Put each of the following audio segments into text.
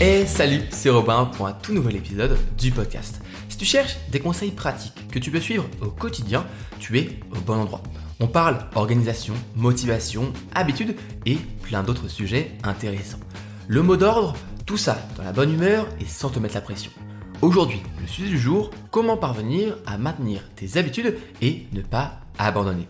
Et salut, c'est Robin pour un tout nouvel épisode du podcast. Si tu cherches des conseils pratiques que tu peux suivre au quotidien, tu es au bon endroit. On parle organisation, motivation, habitude et plein d'autres sujets intéressants. Le mot d'ordre, tout ça dans la bonne humeur et sans te mettre la pression. Aujourd'hui, le sujet du jour, comment parvenir à maintenir tes habitudes et ne pas abandonner.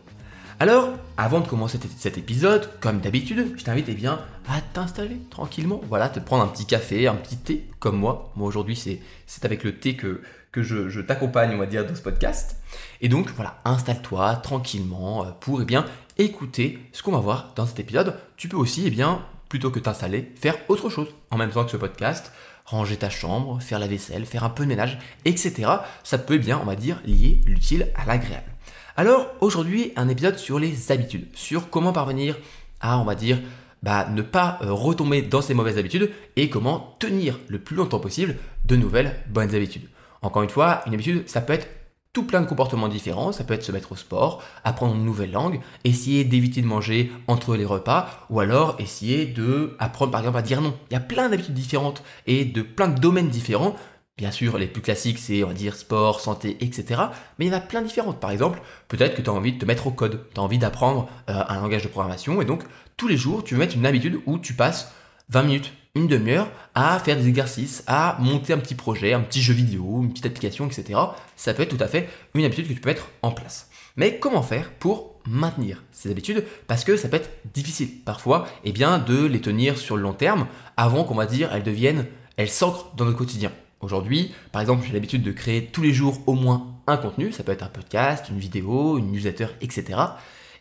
Alors, avant de commencer cet épisode, comme d'habitude, je t'invite eh bien, à t'installer tranquillement. Voilà, te prendre un petit café, un petit thé, comme moi. Moi aujourd'hui, c'est avec le thé que, que je, t'accompagne, on va dire, dans ce podcast. Et donc, voilà, installe-toi tranquillement euh, pour eh bien, écouter ce qu'on va voir dans cet épisode. Tu peux aussi, eh bien, plutôt que t'installer, faire autre chose en même temps que ce podcast. Ranger ta chambre, faire la vaisselle, faire un peu de ménage, etc. Ça peut eh bien, on va dire, lier l'utile à l'agréable. Alors aujourd'hui, un épisode sur les habitudes, sur comment parvenir à, on va dire, bah, ne pas euh, retomber dans ces mauvaises habitudes et comment tenir le plus longtemps possible de nouvelles bonnes habitudes. Encore une fois, une habitude, ça peut être tout plein de comportements différents, ça peut être se mettre au sport, apprendre une nouvelle langue, essayer d'éviter de manger entre les repas, ou alors essayer de apprendre par exemple à dire non. Il y a plein d'habitudes différentes et de plein de domaines différents Bien sûr, les plus classiques, c'est, on va dire, sport, santé, etc. Mais il y en a plein différentes. Par exemple, peut-être que tu as envie de te mettre au code, tu as envie d'apprendre euh, un langage de programmation, et donc tous les jours, tu veux mettre une habitude où tu passes 20 minutes, une demi-heure à faire des exercices, à monter un petit projet, un petit jeu vidéo, une petite application, etc. Ça peut être tout à fait une habitude que tu peux mettre en place. Mais comment faire pour maintenir ces habitudes? Parce que ça peut être difficile parfois eh bien, de les tenir sur le long terme avant qu'on va dire elles deviennent, elles s'ancrent dans notre quotidien. Aujourd'hui, par exemple, j'ai l'habitude de créer tous les jours au moins un contenu, ça peut être un podcast, une vidéo, une newsletter, etc.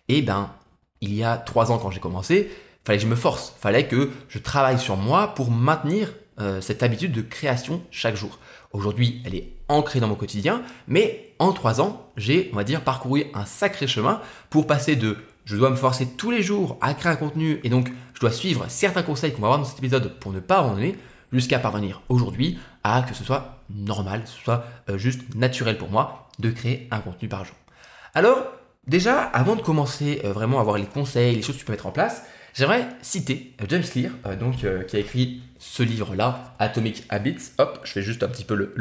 Et ben, il y a trois ans quand j'ai commencé, fallait que je me force, fallait que je travaille sur moi pour maintenir euh, cette habitude de création chaque jour. Aujourd'hui, elle est ancrée dans mon quotidien, mais en trois ans, j'ai, on va dire, parcouru un sacré chemin pour passer de je dois me forcer tous les jours à créer un contenu et donc je dois suivre certains conseils qu'on va voir dans cet épisode pour ne pas abandonner, jusqu'à parvenir aujourd'hui à que ce soit normal, que ce soit euh, juste naturel pour moi de créer un contenu par jour. Alors, déjà, avant de commencer euh, vraiment à voir les conseils, les choses que tu peux mettre en place, j'aimerais citer euh, James Clear, donc, qui a écrit ce livre-là, Atomic Habits. Hop, je fais juste un petit peu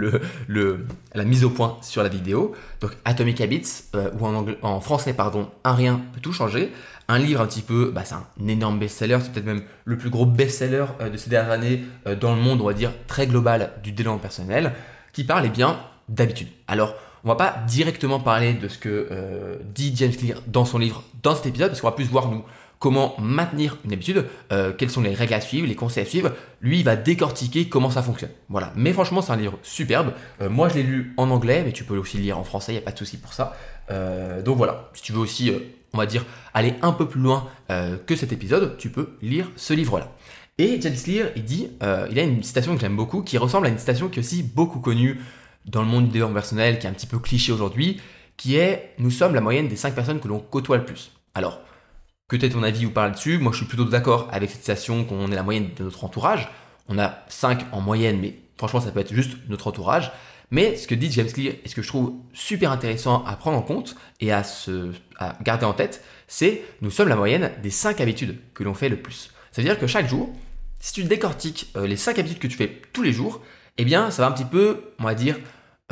la mise au point sur la vidéo. Donc, Atomic Habits, ou en, français, pardon, Un rien peut tout changer un livre un petit peu, bah, c'est un énorme best-seller, c'est peut-être même le plus gros best-seller euh, de ces dernières années euh, dans le monde, on va dire, très global du développement personnel, qui parle eh bien d'habitude. Alors, on va pas directement parler de ce que euh, dit James Clear dans son livre dans cet épisode, parce qu'on va plus voir nous comment maintenir une habitude, quelles sont les règles à suivre, les conseils à suivre. Lui, il va décortiquer comment ça fonctionne. Voilà. Mais franchement, c'est un livre superbe. moi, je l'ai lu en anglais, mais tu peux aussi le lire en français, il n'y a pas de souci pour ça. donc voilà, si tu veux aussi on va dire, aller un peu plus loin euh, que cet épisode, tu peux lire ce livre-là. Et James Clear, il dit, euh, il a une citation que j'aime beaucoup, qui ressemble à une citation qui est aussi beaucoup connue dans le monde du développement personnel, qui est un petit peu cliché aujourd'hui, qui est Nous sommes la moyenne des 5 personnes que l'on côtoie le plus. Alors, que tu ton avis ou pas là-dessus, moi je suis plutôt d'accord avec cette citation qu'on est la moyenne de notre entourage. On a 5 en moyenne, mais franchement ça peut être juste notre entourage. Mais ce que dit James Clear et ce que je trouve super intéressant à prendre en compte et à, se, garder en tête, c'est nous sommes la moyenne des 5 habitudes que l'on fait le plus. Ça veut dire que chaque jour, si tu décortiques euh, les 5 habitudes que tu fais tous les jours, eh bien ça va un petit peu, on va dire,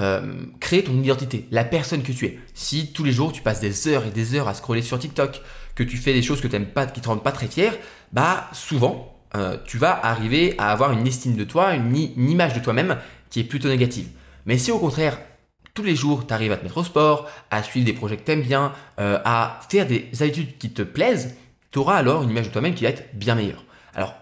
euh, créer ton identité, la personne que tu es. Si tous les jours tu passes des heures et des heures à scroller sur TikTok, que tu fais des choses que tu pas, qui te rendent pas très fier, bah souvent euh, tu vas arriver à avoir une estime de toi, une image de toi-même qui est plutôt négative. Mais si au contraire, tous les jours, tu arrives à te mettre au sport, à suivre des projets que tu aimes bien, euh, à faire des habitudes qui te plaisent, tu auras alors une image de toi-même qui va être bien meilleure. Alors,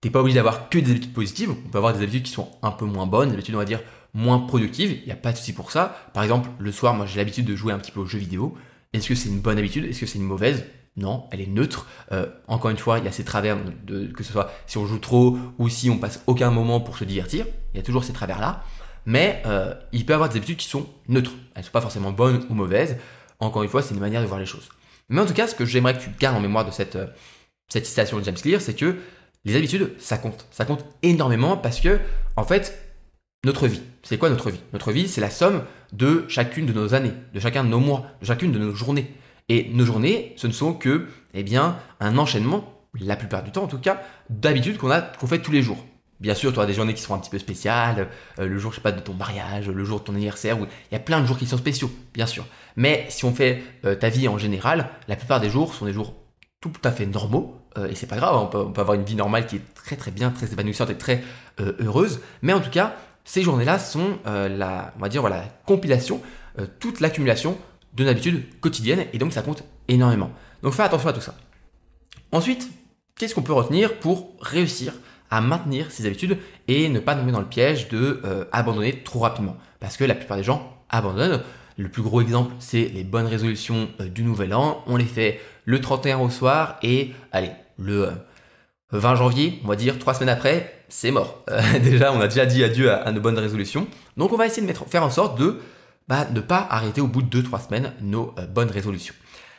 tu n'es pas obligé d'avoir que des habitudes positives, on peut avoir des habitudes qui sont un peu moins bonnes, des habitudes, on va dire, moins productives, il n'y a pas de souci pour ça. Par exemple, le soir, moi j'ai l'habitude de jouer un petit peu aux jeux vidéo. Est-ce que c'est une bonne habitude? Est-ce que c'est une mauvaise? Non, elle est neutre. Euh, encore une fois, il y a ces travers, que ce soit si on joue trop ou si on passe aucun moment pour se divertir, il y a toujours ces travers-là mais euh, il peut avoir des habitudes qui sont neutres. Elles ne sont pas forcément bonnes ou mauvaises. Encore une fois, c'est une manière de voir les choses. Mais en tout cas, ce que j'aimerais que tu gardes en mémoire de cette, euh, cette citation de James Clear, c'est que les habitudes, ça compte. Ça compte énormément parce que, en fait, notre vie, c'est quoi notre vie? Notre vie, c'est la somme de chacune de nos années, de chacun de nos mois, de chacune de nos journées. Et nos journées, ce ne sont que, eh bien, un enchaînement, la plupart du temps en tout cas, d'habitudes qu'on a, qu'on fait tous les jours. Bien sûr, tu auras des journées qui seront un petit peu spéciales, euh, le jour, de ton mariage, le jour de ton anniversaire, où il y a plein de jours qui sont spéciaux, bien sûr. Mais si on fait euh, ta vie en général, la plupart des jours sont des jours tout à fait normaux, euh, et c'est pas grave, on peut, on peut, avoir une vie normale qui est très très bien, très épanouissante et très heureuse, mais en tout cas, ces journées-là sont la, compilation, toute l'accumulation de nos habitudes quotidiennes, et donc ça compte énormément. Donc fais attention à tout ça. Ensuite, qu'est-ce qu'on peut retenir pour réussir à maintenir ses habitudes et ne pas tomber dans le piège de euh, abandonner trop rapidement? Parce que la plupart des gens abandonnent. Le plus gros exemple, c'est les bonnes résolutions euh, du nouvel an. On les fait le 31 au soir et allez, le 20 euh, janvier, on va dire trois semaines après, c'est mort. déjà, on a déjà dit adieu à, nos bonnes résolutions. Donc on va essayer de faire en sorte de bah, ne pas arrêter au bout de 2-3 semaines nos bonnes résolutions.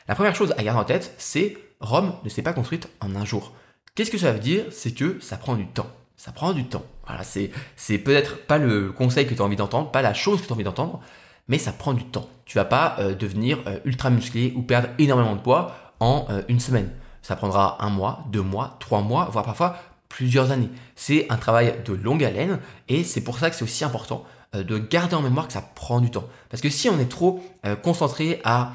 La première chose à garder en tête, c'est Rome ne s'est pas construite en un jour. Qu'est-ce que ça veut dire? C'est que ça prend du temps. Ça prend du temps. Voilà, c'est, peut-être pas le conseil que tu as envie d'entendre, pas la chose que tu as envie d'entendre, mais ça prend du temps. Tu vas pas euh, devenir euh, ultra musclé ou perdre énormément de poids en euh, une semaine. Ça prendra un mois, deux mois, trois mois, voire parfois plusieurs années. C'est un travail de longue haleine et c'est pour ça que c'est aussi important de garder en mémoire que ça prend du temps. Parce que si on est trop concentré à,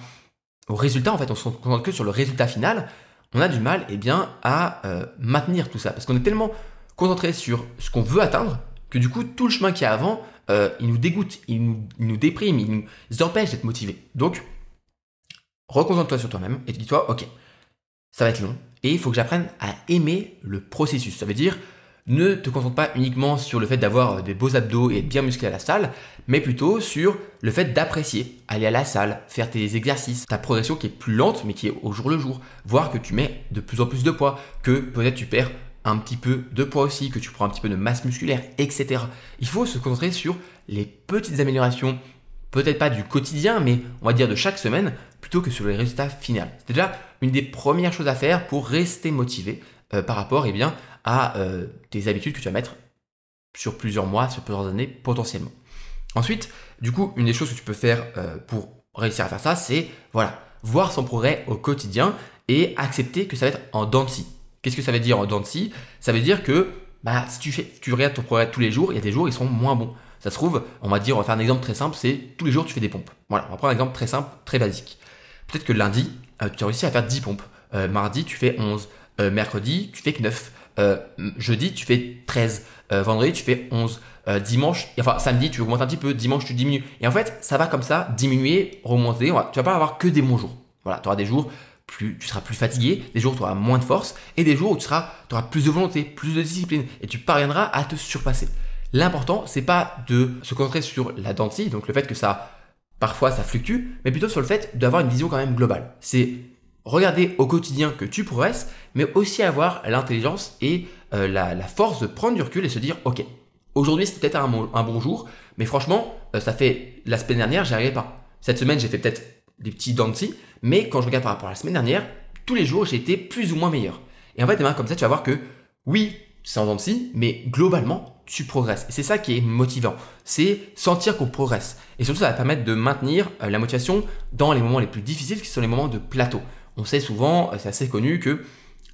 au résultat, en fait, on se concentre que sur le résultat final, on a du mal eh bien, à euh, maintenir tout ça. Parce qu'on est tellement concentré sur ce qu'on veut atteindre que du coup, tout le chemin qu'il y a avant, euh, il nous dégoûte, il nous, déprime, il nous empêche d'être motivé. Donc, reconcentre-toi sur toi-même et dis-toi, ok, ça va être long et il faut que j'apprenne à aimer le processus. Ça veut dire, ne te concentre pas uniquement sur le fait d'avoir euh, des beaux abdos et être bien musclé à la salle, mais plutôt sur le fait d'apprécier, aller à la salle, faire tes exercices, ta progression qui est plus lente mais qui est au jour le jour, voir que tu mets de plus en plus de poids, que peut-être tu perds un petit peu de poids aussi, que tu prends un petit peu de masse musculaire, etc. Il faut se concentrer sur les petites améliorations, peut-être pas du quotidien, mais on va dire de chaque semaine, plutôt que sur les résultats finaux. C'est déjà une des premières choses à faire pour rester motivé euh, par rapport eh bien, à euh, tes habitudes que tu vas mettre sur plusieurs mois, sur plusieurs années potentiellement. Ensuite, du coup, une des choses que tu peux faire euh, pour réussir à faire ça, c'est voilà, voir son progrès au quotidien et accepter que ça va être en dents Qu'est-ce que ça veut dire en dents Ça veut dire que bah, si tu, fais, tu regardes ton progrès tous les jours, il y a des jours ils sont moins bons. Ça se trouve, on va dire, on va faire un exemple très simple, c'est tous les jours tu fais des pompes. Voilà, on va prendre un exemple très simple, très basique. Peut-être que lundi, tu as réussi à faire 10 pompes. mardi, tu fais 11. mercredi, tu fais que 9. Euh, jeudi, tu fais 13. Euh, vendredi, tu fais 11. Euh, dimanche, enfin samedi, tu augmentes un petit peu. Dimanche, tu diminues. Et en fait, ça va comme ça, diminuer, remonter. Tu vas pas avoir que des bons jours. Voilà, tu auras des jours plus, tu seras plus fatigué, des jours où tu auras moins de force, et des jours où tu seras, auras plus de volonté, plus de discipline, et tu parviendras à te surpasser. L'important, c'est pas de se concentrer sur la dentille, donc le fait que ça, parfois, ça fluctue, mais plutôt sur le fait d'avoir une vision quand même globale. C'est regarder au quotidien que tu progresses, mais aussi avoir l'intelligence et euh, la, force de prendre du recul et se dire, ok, aujourd'hui c'est peut-être un, bon jour, mais franchement, euh, ça fait la semaine dernière, j'y arrivais pas. Cette semaine, j'ai fait peut-être des petits dents mais quand je regarde par rapport à la semaine dernière, tous les jours, j'ai été plus ou moins meilleur. Et en fait, comme ça, tu vas voir que oui, c'est en dents mais globalement, tu progresses. Et c'est ça qui est motivant. C'est sentir qu'on progresse. Et surtout, ça va permettre de maintenir euh, la motivation dans les moments les plus difficiles, qui sont les moments de plateau on sait souvent, euh, c'est assez connu, que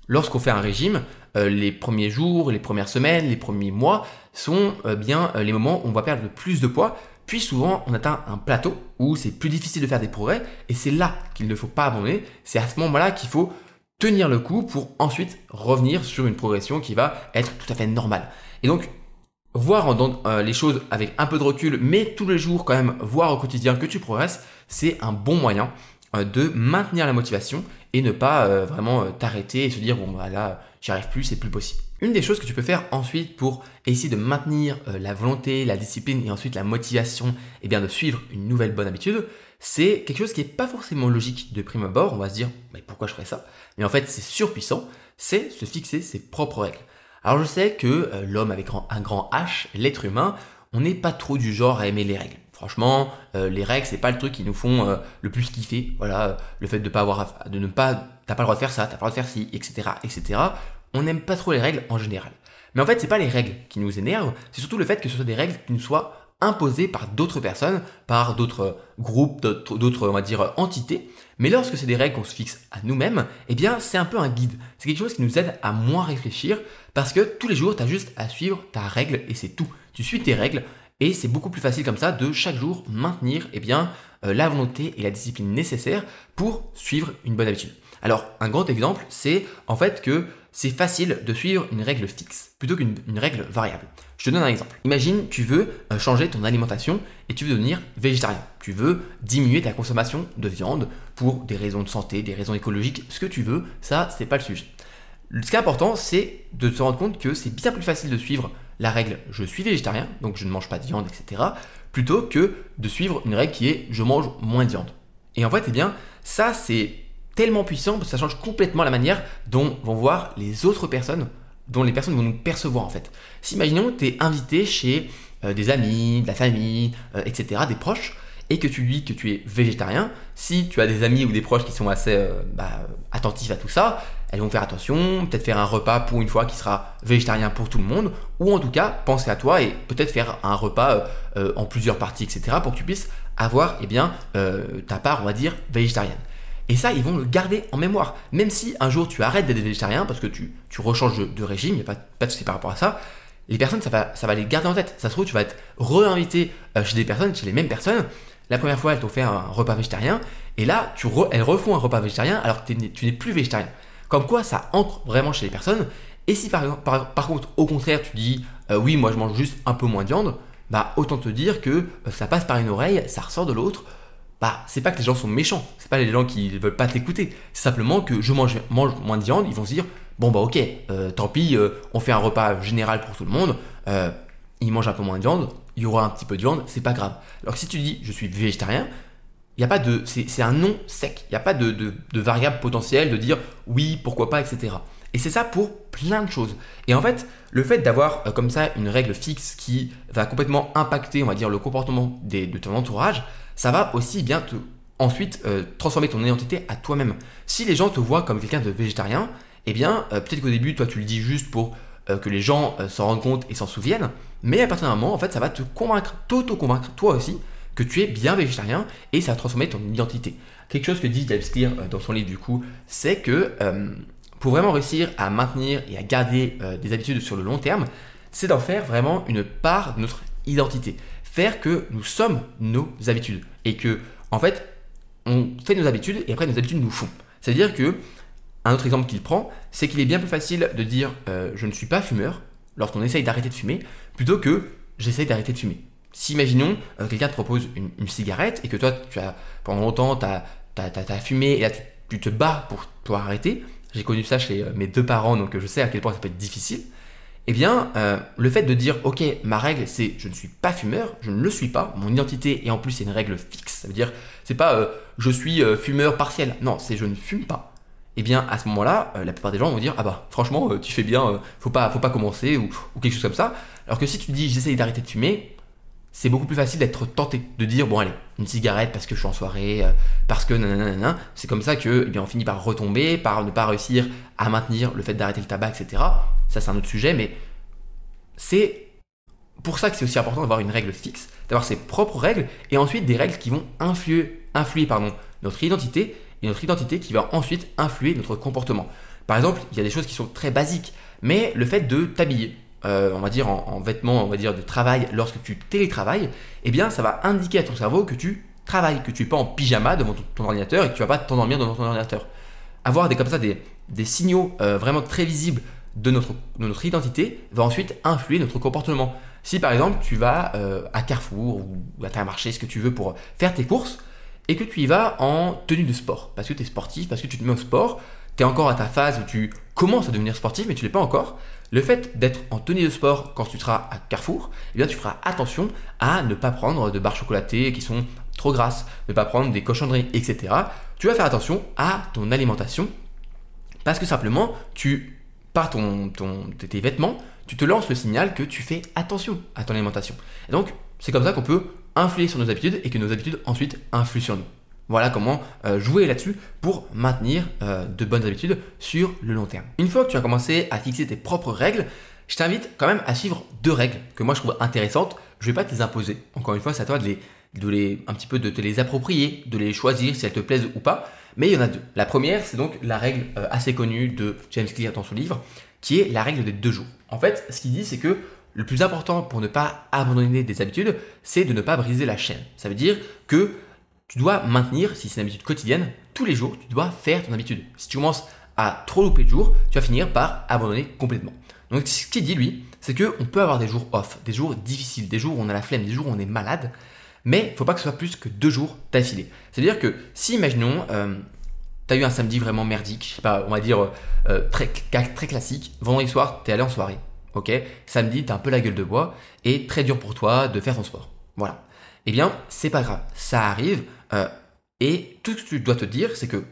lorsqu'on fait un régime, euh, les premiers jours, les premières semaines, les premiers mois sont euh, bien les moments où on va perdre le plus de poids. Puis souvent, on atteint un plateau où c'est plus difficile de faire des progrès et c'est là qu'il ne faut pas abandonner. C'est à ce moment-là qu'il faut tenir le coup pour ensuite revenir sur une progression qui va être tout à fait normale. Et donc, voir les choses avec un peu de recul, mais tous les jours quand même voir au quotidien que tu progresses, c'est un bon moyen de maintenir la motivation et ne pas euh, vraiment euh, t'arrêter et se dire bon bah là j'y arrive plus, c'est plus possible. Une des choses que tu peux faire ensuite pour essayer de maintenir la volonté, la discipline et ensuite la motivation et eh bien de suivre une nouvelle bonne habitude, c'est quelque chose qui n'est pas forcément logique de prime abord. On va se dire mais pourquoi je ferais ça? Mais en fait c'est surpuissant, c'est se fixer ses propres règles. Alors je sais que l'homme avec un grand H, l'être humain, on n'est pas trop du genre à aimer les règles. Franchement, euh, les règles, c'est pas le truc qui nous font euh, le plus kiffer. Voilà, le fait de pas avoir, de ne pas, t'as pas le droit de faire ça, t'as pas le droit de faire ci, etc., etc. On n'aime pas trop les règles en général. Mais en fait, c'est pas les règles qui nous énervent, c'est surtout le fait que ce soit des règles qui nous soient imposées par d'autres personnes, par d'autres groupes, d'autres, on va dire, entités. Mais lorsque c'est des règles qu'on se fixe à nous-mêmes, eh bien, c'est un peu un guide. C'est quelque chose qui nous aide à moins réfléchir parce que tous les jours, tu juste à suivre ta règle et c'est tout. Tu suis tes règles et c'est beaucoup plus facile comme ça de chaque jour maintenir eh bien, euh, la volonté et la discipline nécessaires pour suivre une bonne habitude. Alors, un grand exemple, c'est en fait que c'est facile de suivre une règle fixe plutôt qu'une règle variable. Je te donne un exemple. Imagine, tu veux euh, changer ton alimentation et tu veux devenir végétarien. Tu veux diminuer ta consommation de viande pour des raisons de santé, des raisons écologiques, ce que tu veux, ça, c'est pas le sujet. Ce qui est important, c'est de te rendre compte que c'est bien plus facile de suivre la règle je suis végétarien, donc je ne mange pas de viande, etc., plutôt que de suivre une règle qui est je mange moins de viande. Et en fait, eh bien, ça, c'est tellement puissant parce que ça change complètement la manière dont vont voir les autres personnes, dont les personnes vont nous percevoir en fait. Si imaginons tu es invité chez euh, des amis, de la famille, euh, etc., des proches, et que tu dis que tu es végétarien, si tu as des amis ou des proches qui sont assez euh, bah, attentifs à tout ça, elles vont faire attention, peut-être faire un repas pour une fois qui sera végétarien pour tout le monde, ou en tout cas penser à toi et peut-être faire un repas en plusieurs parties, etc., pour que tu puisses avoir eh bien, ta part, on va dire, végétarienne. Et ça, ils vont le garder en mémoire. Même si un jour tu arrêtes d'être végétarien parce que tu, tu rechanges de, régime, il n'y a pas, de souci par rapport à ça, les personnes, ça va, ça va les garder en tête. Ça se trouve, tu vas être réinvité euh, chez des personnes, chez les mêmes personnes. La première fois, elles t'ont fait un repas végétarien, et là, tu elles refont un repas végétarien alors que tu n'es plus végétarien. Comme quoi, ça entre vraiment chez les personnes. Et si par, contre, au contraire, tu dis euh, oui, moi je mange juste un peu moins de viande, bah autant te dire que euh, ça passe par une oreille, ça ressort de l'autre bah, c'est pas que les gens sont méchants, c'est pas les gens qui veulent pas t'écouter, c'est simplement que je mange, moins de viande, ils vont se dire, bon bah ok, euh, tant pis, on fait un repas général pour tout le monde, ils mangent un peu moins de viande, il y aura un petit peu de viande, c'est pas grave. Alors si tu dis, je suis végétarien, il a pas de, c'est un non sec, il n'y a pas de, de, de variable potentielle de dire oui, pourquoi pas, etc. Et c'est ça pour plein de choses. Et en fait, le fait d'avoir comme ça une règle fixe qui va complètement impacter, on va dire, le comportement des, de ton entourage, ça va aussi bien te, ensuite euh, transformer ton identité à toi-même. Si les gens te voient comme quelqu'un de végétarien, eh bien, euh, peut-être qu'au début, toi, tu le dis juste pour euh, que les gens s'en rendent compte et s'en souviennent, mais à partir d'un moment, en fait, ça va te convaincre, t'auto-convaincre, toi aussi, que tu es bien végétarien et ça va transformer ton identité. Quelque chose que dit Dave Steer dans son livre, du coup, c'est que pour vraiment réussir à maintenir et à garder des habitudes sur le long terme, c'est d'en faire vraiment une part de notre identité faire que nous sommes nos habitudes et que en fait on fait nos habitudes et après nos habitudes nous font. C'est-à-dire que un autre exemple qu'il prend, c'est qu'il est bien plus facile de dire euh, je ne suis pas fumeur lorsqu'on essaye d'arrêter de fumer plutôt que j'essaye d'arrêter de fumer. Si imaginons euh, quelqu'un te propose une, cigarette et que toi tu as pendant longtemps tu as, fumé et là tu, te bats pour, pour arrêter, j'ai connu ça chez euh, mes deux parents donc je sais à quel point ça peut être difficile eh bien, euh, le fait de dire, ok, ma règle, c'est je ne suis pas fumeur, je ne le suis pas, mon identité, et en plus, c'est une règle fixe, ça veut dire, c'est pas je suis fumeur partiel, non, c'est je ne fume pas. Eh bien, à ce moment-là, la plupart des gens vont dire, ah bah, franchement, tu fais bien, faut, pas, faut pas commencer, ou, ou, quelque chose comme ça. Alors que si tu dis, j'essaye d'arrêter de fumer, c'est beaucoup plus facile d'être tenté, de dire, bon, allez, une cigarette parce que je suis en soirée, parce que nanana, c'est comme ça que, eh on finit par retomber, par ne pas réussir à maintenir le fait d'arrêter le tabac, etc ça c'est un autre sujet, mais c'est pour ça que c'est aussi important d'avoir une règle fixe, d'avoir ses propres règles, et ensuite des règles qui vont influer, influer pardon, notre identité, et notre identité qui va ensuite influer notre comportement. Par exemple, il y a des choses qui sont très basiques, mais le fait de t'habiller, euh, on va dire en, vêtements, on va dire de travail, lorsque tu télétravailles, eh bien ça va indiquer à ton cerveau que tu travailles, que tu n'es pas en pyjama devant ton, ordinateur et que tu vas pas t'endormir devant ton ordinateur. Avoir des comme ça des, signaux euh, vraiment très visibles de notre, notre identité va ensuite influer notre comportement. Si par exemple tu vas euh, à Carrefour ou à un marché, ce que tu veux pour faire tes courses, et que tu y vas en tenue de sport, parce que tu es sportif, parce que tu te mets au sport, tu es encore à ta phase où tu commences à devenir sportif, mais tu l'es pas encore, le fait d'être en tenue de sport quand tu seras à Carrefour, eh bien tu feras attention à ne pas prendre de barres chocolatées qui sont trop grasses, ne pas prendre des cochonneries, etc. Tu vas faire attention à ton alimentation parce que simplement tu par ton, tes vêtements, tu te lances le signal que tu fais attention à ton alimentation. Et donc, c'est comme ça qu'on peut influer sur nos habitudes et que nos habitudes ensuite influent sur nous. Voilà comment euh, jouer là-dessus pour maintenir euh, de bonnes habitudes sur le long terme. Une fois que tu as commencé à fixer tes propres règles, je t'invite quand même à suivre deux règles que moi je trouve intéressantes. Je vais pas te les imposer. Encore une fois, c'est à toi de les, de un petit peu de te les approprier, de les choisir si elles te plaisent ou pas. Mais il y en a deux. La première, c'est donc la règle euh, assez connue de James Clear dans son livre, qui est la règle des deux jours. En fait, ce qu'il dit, c'est que le plus important pour ne pas abandonner des habitudes, c'est de ne pas briser la chaîne. Ça veut dire que tu dois maintenir, si c'est une habitude quotidienne, tous les jours, tu dois faire ton habitude. Si tu commences à trop louper de jours, tu vas finir par abandonner complètement. Donc ce qu'il dit lui, c'est qu'on peut avoir des jours off, des jours difficiles, des jours où on a la flemme, des jours où on est malade, mais il faut pas que ce soit plus que deux jours d'affilée. C'est-à-dire que si, imaginons, euh, tu as eu un samedi vraiment merdique, je sais pas, on va dire euh, très, très classique, vendredi soir, tu es allé en soirée, ok? Samedi, tu as un peu la gueule de bois et très dur pour toi de faire ton sport. Voilà. Eh bien, c'est pas grave, ça arrive. Euh, et tout ce que tu dois te dire, c'est que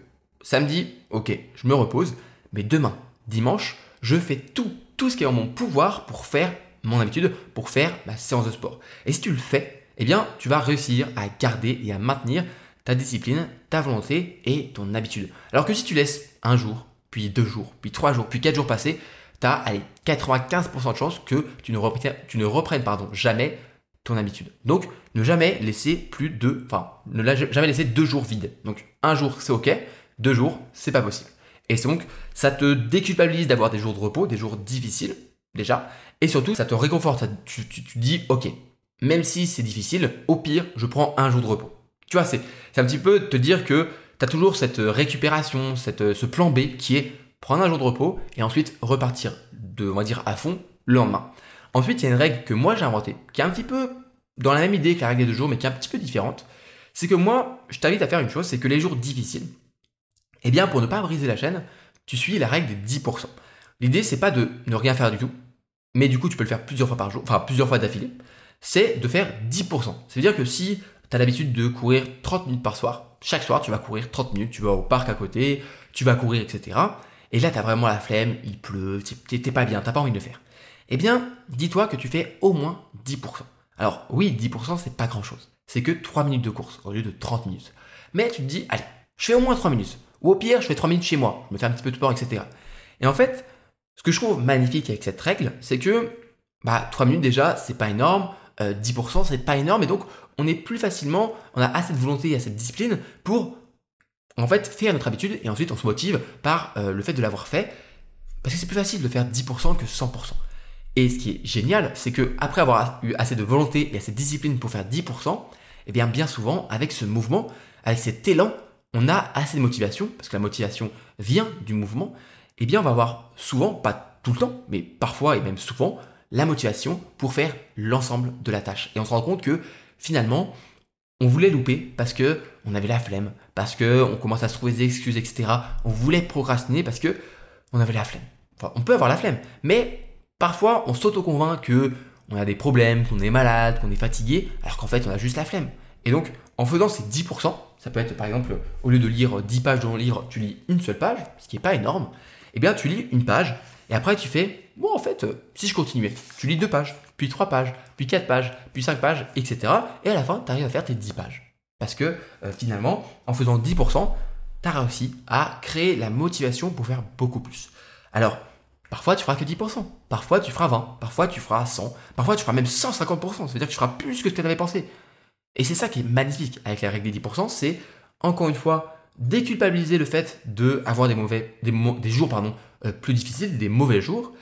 samedi, ok, je me repose, mais demain, dimanche, je fais tout, tout ce qui est en mon pouvoir pour faire mon habitude, pour faire ma séance de sport. Et si tu le fais, eh bien, tu vas réussir à garder et à maintenir ta discipline, ta volonté et ton habitude. Alors que si tu laisses un jour, puis deux jours, puis trois jours, puis quatre jours passer, tu as allez, 95% de chances que tu ne reprennes, tu ne reprennes pardon, jamais ton habitude. Donc, ne jamais laisser plus de, enfin, ne jamais laisser deux jours vides. Donc, un jour, c'est ok, deux jours, c'est pas possible. Et donc, ça te déculpabilise d'avoir des jours de repos, des jours difficiles, déjà. Et surtout, ça te réconforte. Tu, tu, tu dis, ok, même si c'est difficile, au pire, je prends un jour de repos. Tu vois, c'est un petit peu te dire que tu as toujours cette récupération, cette, ce plan B qui est prendre un jour de repos et ensuite repartir de, on va dire, à fond le lendemain. Ensuite, il y a une règle que moi j'ai inventée, qui est un petit peu dans la même idée que la règle des deux jours, mais qui est un petit peu différente. C'est que moi, je t'invite à faire une chose, c'est que les jours difficiles, eh bien, pour ne pas briser la chaîne, tu suis la règle des 10%. L'idée, c'est pas de ne rien faire du tout, mais du coup, tu peux le faire plusieurs fois par jour, enfin plusieurs fois d'affilée. C'est de faire 10%. Ça veut dire que si tu as l'habitude de courir 30 minutes par soir, chaque soir, tu vas courir 30 minutes, tu vas au parc à côté, tu vas courir, etc. Et là, tu as vraiment la flemme, il pleut, t'es pas bien, t'as pas envie de le faire. Eh bien, dis-toi que tu fais au moins 10%. Alors oui, 10% c'est pas grand chose. C'est que 3 minutes de course au lieu de 30 minutes. Mais tu te dis, allez, je fais au moins 3 minutes. Ou au pire, je fais 3 minutes chez moi, je me fais un petit peu de sport, etc. Et en fait, ce que je trouve magnifique avec cette règle, c'est que bah, 3 minutes déjà, c'est pas énorme, 10% euh, c'est pas énorme, et donc on est plus facilement, on a assez de volonté et assez de discipline pour en fait faire notre habitude, et ensuite on se motive par euh, le fait de l'avoir fait, parce que c'est plus facile de faire 10% que 100%. Et ce qui est génial, c'est que après avoir eu assez de volonté et assez de discipline pour faire 10%, et eh bien bien souvent, avec ce mouvement, avec cet élan, on a assez de motivation, parce que la motivation vient du mouvement, eh bien on va avoir souvent, pas tout le temps, mais parfois et même souvent, la motivation pour faire l'ensemble de la tâche. Et on se rend compte que finalement, on voulait louper parce que on avait la flemme, parce que on commence à se trouver des excuses, etc. On voulait procrastiner parce que on avait la flemme. Enfin, on peut avoir la flemme, mais Parfois, on s'auto-convainc que on a des problèmes, qu'on est malade, qu'on est fatigué, alors qu'en fait, on a juste la flemme. Et donc, en faisant ces 10%, ça peut être par exemple, au lieu de lire 10 pages dans le livre, tu lis une seule page, ce qui n'est pas énorme, eh bien, tu lis une page, et après, tu fais, bon, en fait, si je continuais, tu lis deux pages, puis trois pages, puis quatre pages, puis cinq pages, etc. Et à la fin, tu arrives à faire tes 10 pages. Parce que euh, finalement, en faisant 10%, tu as réussi à créer la motivation pour faire beaucoup plus. Alors, Parfois, tu feras que 10%. Parfois, tu feras 20. Parfois, tu feras 100. Parfois, tu feras même 150%. Ça veut dire que tu feras plus que ce que tu avais pensé. Et c'est ça qui est magnifique avec la règle des 10%, c'est, encore une fois, déculpabiliser le fait d'avoir des, des, jours euh, plus difficiles, des mauvais jours,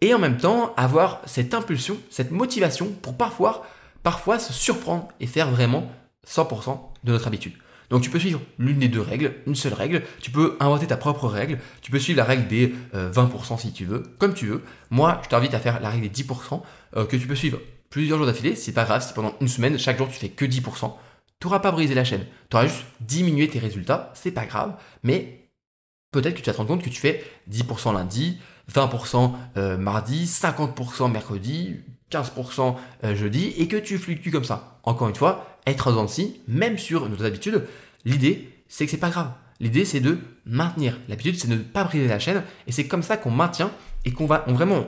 et en même temps avoir cette impulsion, cette motivation pour parfois, parfois se surprendre et faire vraiment 100% de notre habitude. Donc tu peux suivre l'une des deux règles, une seule règle, tu peux inventer ta propre règle, tu peux suivre la règle des 20% euh, si tu veux, comme tu veux. Moi, je t'invite à faire la règle des 10% euh, que tu peux suivre plusieurs jours d'affilée, c'est pas grave si pendant une semaine, chaque jour tu fais que 10%, tu n'auras pas brisé la chaîne, tu auras juste diminué tes résultats, c'est pas grave, mais peut-être que tu vas te rendre compte que tu fais 10% lundi, 20% euh, mardi, 50% mercredi, 15% jeudi, et que tu fluctues comme ça. Encore une fois, être dans le même sur nos habitudes, l'idée, c'est que c'est pas grave. L'idée, c'est de maintenir. L'habitude, c'est de ne pas briser la chaîne. Et c'est comme ça qu'on maintient et qu'on va on vraiment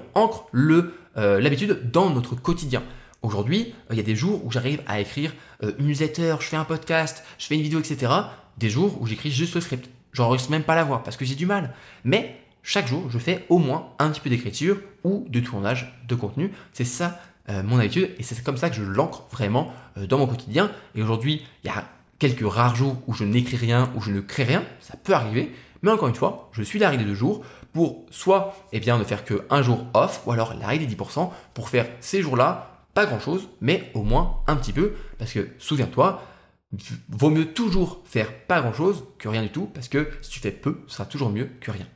le, euh, l'habitude dans notre quotidien. Aujourd'hui, il y a des jours où j'arrive à écrire euh, une newsletter, je fais un podcast, je fais une vidéo, etc. Des jours où j'écris juste le script. J'enregistre même pas la voix parce que j'ai du mal. Mais chaque jour, je fais au moins un petit peu d'écriture ou de tournage de contenu. C'est ça euh, mon habitude et c'est comme ça que je l'ancre vraiment euh, dans mon quotidien. Et aujourd'hui, il y a quelques rares jours où je n'écris rien, où je ne crée rien, ça peut arriver. Mais encore une fois, je suis la règle de jours pour soit eh bien, ne faire qu'un jour off, ou alors la règle des 10% pour faire ces jours-là pas grand-chose, mais au moins un petit peu. Parce que souviens-toi, vaut mieux toujours faire pas grand-chose que rien du tout, parce que si tu fais peu, ce sera toujours mieux que rien.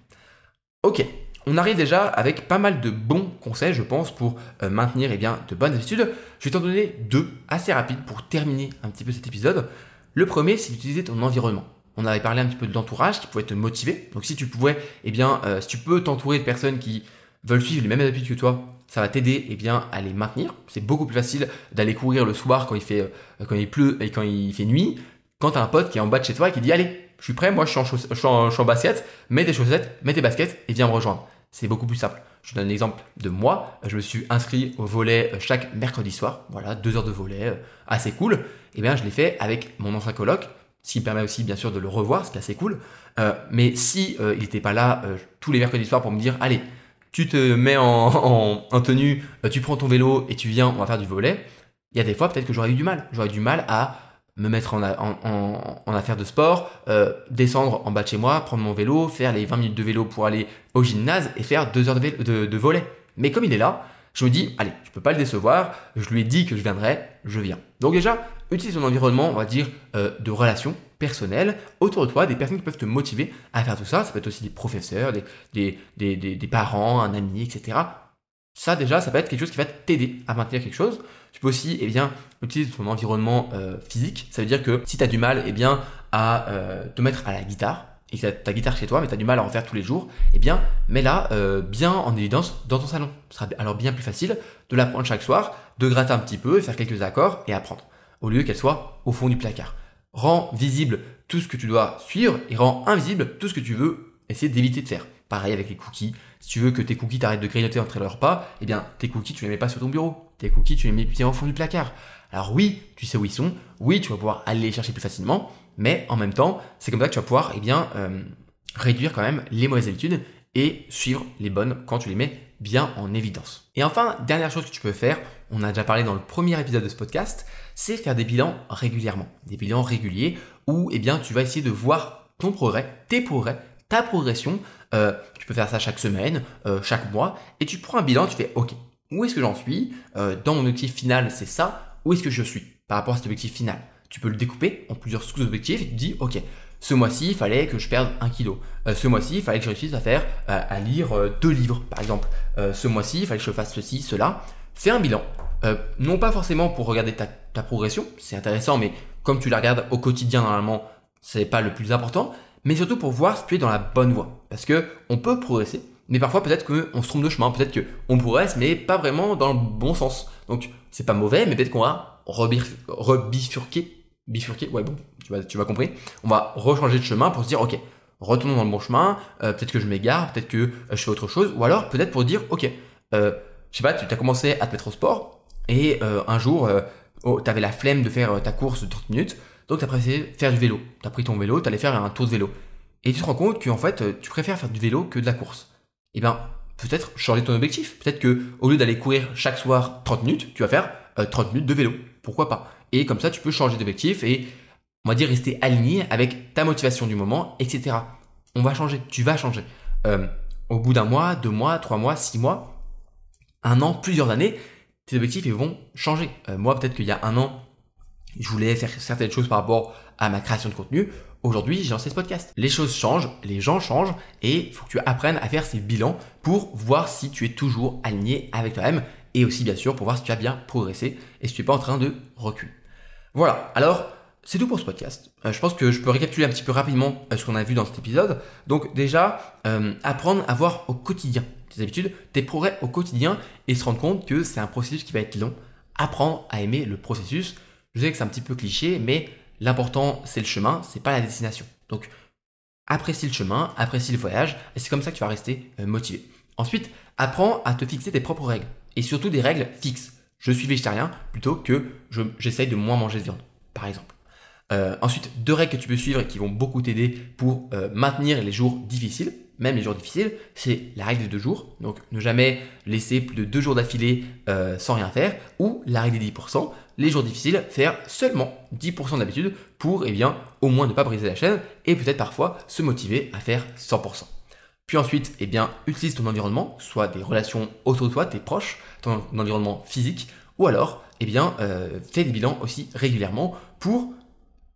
Ok, on arrive déjà avec pas mal de bons conseils, je pense, pour euh, maintenir eh bien, de bonnes habitudes. Je vais t'en donner deux assez rapides pour terminer un petit peu cet épisode. Le premier, c'est d'utiliser ton environnement. On avait parlé un petit peu de l'entourage qui pouvait te motiver. Donc si tu pouvais, eh bien, euh, si tu peux t'entourer de personnes qui veulent suivre les mêmes habitudes que toi, ça va t'aider eh bien, à les maintenir. C'est beaucoup plus facile d'aller courir le soir quand il, fait, euh, quand il pleut et quand il fait nuit, quand tu as un pote qui est en bas de chez toi et qui dit Allez, je suis prêt, moi je suis en, en, basket, mets tes chaussettes, mets tes baskets et viens me rejoindre. C'est beaucoup plus simple. Je donne un exemple de moi. Je me suis inscrit au volet euh, chaque mercredi soir. Voilà, deux heures de volet, euh, assez cool. Et eh bien, je l'ai fait avec mon ancien coloc, ce qui me permet aussi, bien sûr, de le revoir, ce qui est assez cool. mais si il n'était pas là tous les mercredis soirs pour me dire, allez, tu te mets en, tenue, euh, tu prends ton vélo et tu viens, on va faire du volet. Il y a des fois, peut-être que j'aurais eu du mal. J'aurais eu du mal à me mettre en, en, affaire de sport, euh, descendre en bas de chez moi, prendre mon vélo, faire les 20 minutes de vélo pour aller au gymnase et faire deux heures de, volet. Mais comme il est là, je me dis, allez, je peux pas le décevoir, je lui ai dit que je viendrais, je viens. Donc déjà, utilise ton environnement, on va dire, euh, de relations personnelles autour de toi, des personnes qui peuvent te motiver à faire tout ça. Ça peut être aussi des professeurs, des, des, parents, un ami, etc. Ça déjà, ça peut être quelque chose qui va t'aider à maintenir quelque chose. Tu peux aussi eh bien, utiliser ton environnement euh, physique. Ça veut dire que si tu as du mal eh bien, à euh, te mettre à la guitare, et que tu ta guitare chez toi, mais tu as du mal à en faire tous les jours, eh bien, mets-la bien en évidence dans ton salon. Ce sera alors bien plus facile de la prendre chaque soir, de gratter un petit peu, faire quelques accords et apprendre au lieu qu'elle soit au fond du placard. Rends visible tout ce que tu dois suivre et rends invisible tout ce que tu veux essayer d'éviter de faire. Pareil avec les cookies. Si tu veux que tes cookies t'arrêtent de grignoter entre leurs pas, eh bien, tes cookies, tu les mets pas sur ton bureau. Tes cookies, tu les mets bien au fond du placard. Alors oui, tu sais où ils sont. Oui, tu vas pouvoir aller les chercher plus facilement. Mais en même temps, c'est comme ça que tu vas pouvoir, eh bien, euh, réduire quand même les mauvaises habitudes et suivre les bonnes quand tu les mets bien en évidence. Et enfin, dernière chose que tu peux faire, on a déjà parlé dans le premier épisode de ce podcast, c'est faire des bilans régulièrement, des bilans réguliers où eh bien, tu vas essayer de voir ton progrès, tes progrès, ta progression. Euh, tu peux faire ça chaque semaine, euh, chaque mois, et tu prends un bilan, tu fais OK, où est-ce que j'en suis? Euh, Dans mon objectif final, c'est ça. Où est-ce que je suis par rapport à cet objectif final? Tu peux le découper en plusieurs sous-objectifs et tu dis OK, ce mois-ci, il fallait que je perde un kilo. ce mois-ci, il fallait que je réussisse à faire, à lire deux livres, par exemple. ce mois-ci, il fallait que je fasse ceci, cela. Fais un bilan. non pas forcément pour regarder ta ta progression, c'est intéressant, mais comme tu la regardes au quotidien normalement, c'est pas le plus important, mais surtout pour voir si tu es dans la bonne voie. Parce que on peut progresser, mais parfois peut-être qu'on se trompe de chemin, peut-être qu'on progresse, mais pas vraiment dans le bon sens. Donc c'est pas mauvais, mais peut-être qu'on va rebifurquer, bifurquer, ouais bon, tu vas, compris. On va rechanger de chemin pour se dire, ok, retournons dans le bon chemin, euh, peut-être que je m'égare, peut-être que euh, je fais autre chose, ou alors peut-être pour dire, ok, euh, je sais pas, tu as commencé à te mettre au sport, et un jour, oh, tu avais la flemme de faire ta course de 30 minutes, donc tu as préféré faire du vélo. Tu as pris ton vélo, tu allais faire un tour de vélo. Et tu te rends compte que en fait, euh, tu préfères faire du vélo que de la course. Eh bien, peut-être changer ton objectif. Peut-être que au lieu d'aller courir chaque soir 30 minutes, tu vas faire 30 euh, minutes de vélo. Pourquoi pas? Et comme ça, tu peux changer d'objectif et, on va dire, rester aligné avec ta motivation du moment, etc. On va changer, tu vas changer. au bout d'un mois, deux mois, trois mois, six mois, un an, plusieurs années, tes objectifs ils vont changer. Euh, moi, peut-être qu'il y a un an, je voulais faire certaines choses par rapport à ma création de contenu. Aujourd'hui, j'ai lancé ce podcast. Les choses changent, les gens changent, et il faut que tu apprennes à faire ces bilans pour voir si tu es toujours aligné avec toi-même, et aussi bien sûr pour voir si tu as bien progressé et si tu n'es pas en train de reculer. Voilà, alors c'est tout pour ce podcast. Euh, je pense que je peux récapituler un petit peu rapidement euh, ce qu'on a vu dans cet épisode. Donc déjà, apprendre à voir au quotidien tes habitudes, tes progrès au quotidien et se rendre compte que c'est un processus qui va être long. Apprendre à aimer le processus. Je sais que c'est un petit peu cliché, mais l'important c'est le chemin, c'est pas la destination. Donc apprécie le chemin, apprécie le voyage, et c'est comme ça que tu vas rester euh, motivé. Ensuite, apprends à te fixer tes propres règles, et surtout des règles fixes. Je suis végétarien plutôt que j'essaye de moins manger de viande, par exemple. Euh, ensuite, deux règles que tu peux suivre qui vont beaucoup t'aider pour euh, maintenir les jours difficiles. Même les jours difficiles, c'est la règle des deux jours. Donc ne jamais laisser plus de deux jours d'affilée euh, sans rien faire. Ou la règle des 10%, les jours difficiles, faire seulement 10% d'habitude pour eh bien, au moins ne pas briser la chaîne et peut-être parfois se motiver à faire 100%. Puis ensuite, eh bien, utilise ton environnement, soit des relations autour de toi, tes proches, ton environnement physique, ou alors, eh bien, euh, fais des bilans aussi régulièrement pour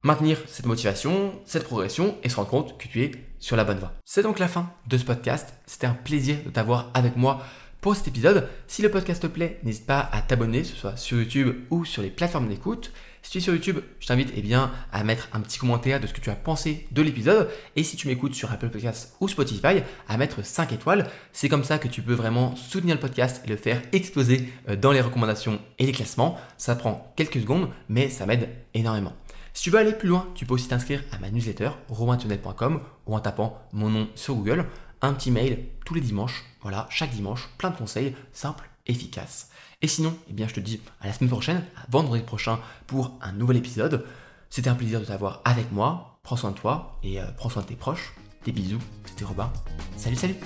maintenir cette motivation, cette progression et se rendre compte que tu es sur la bonne voie. C'est donc la fin de ce podcast. C'était un plaisir de t'avoir avec moi pour cet épisode. Si le podcast te plaît, n'hésite pas à t'abonner, que ce soit sur YouTube ou sur les plateformes d'écoute. Si tu es sur YouTube, je t'invite eh bien, à mettre un petit commentaire de ce que tu as pensé de l'épisode. Et si tu m'écoutes sur Apple Podcasts ou Spotify, à mettre 5 étoiles. C'est comme ça que tu peux vraiment soutenir le podcast et le faire exploser euh, dans les recommandations et les classements. Ça prend quelques secondes, mais ça m'aide énormément. Si tu veux aller plus loin, tu peux aussi t'inscrire à ma newsletter romaintonnet.com ou en tapant mon nom sur Google, un petit mail tous les dimanches. Voilà, chaque dimanche, plein de conseils simples, efficaces. Et sinon, eh bien, je te dis à la semaine prochaine, à vendredi prochain pour un nouvel épisode. C'était un plaisir de t'avoir avec moi. Prends soin de toi et euh, prends soin de tes proches. Des bisous, c'était Robin. Salut, salut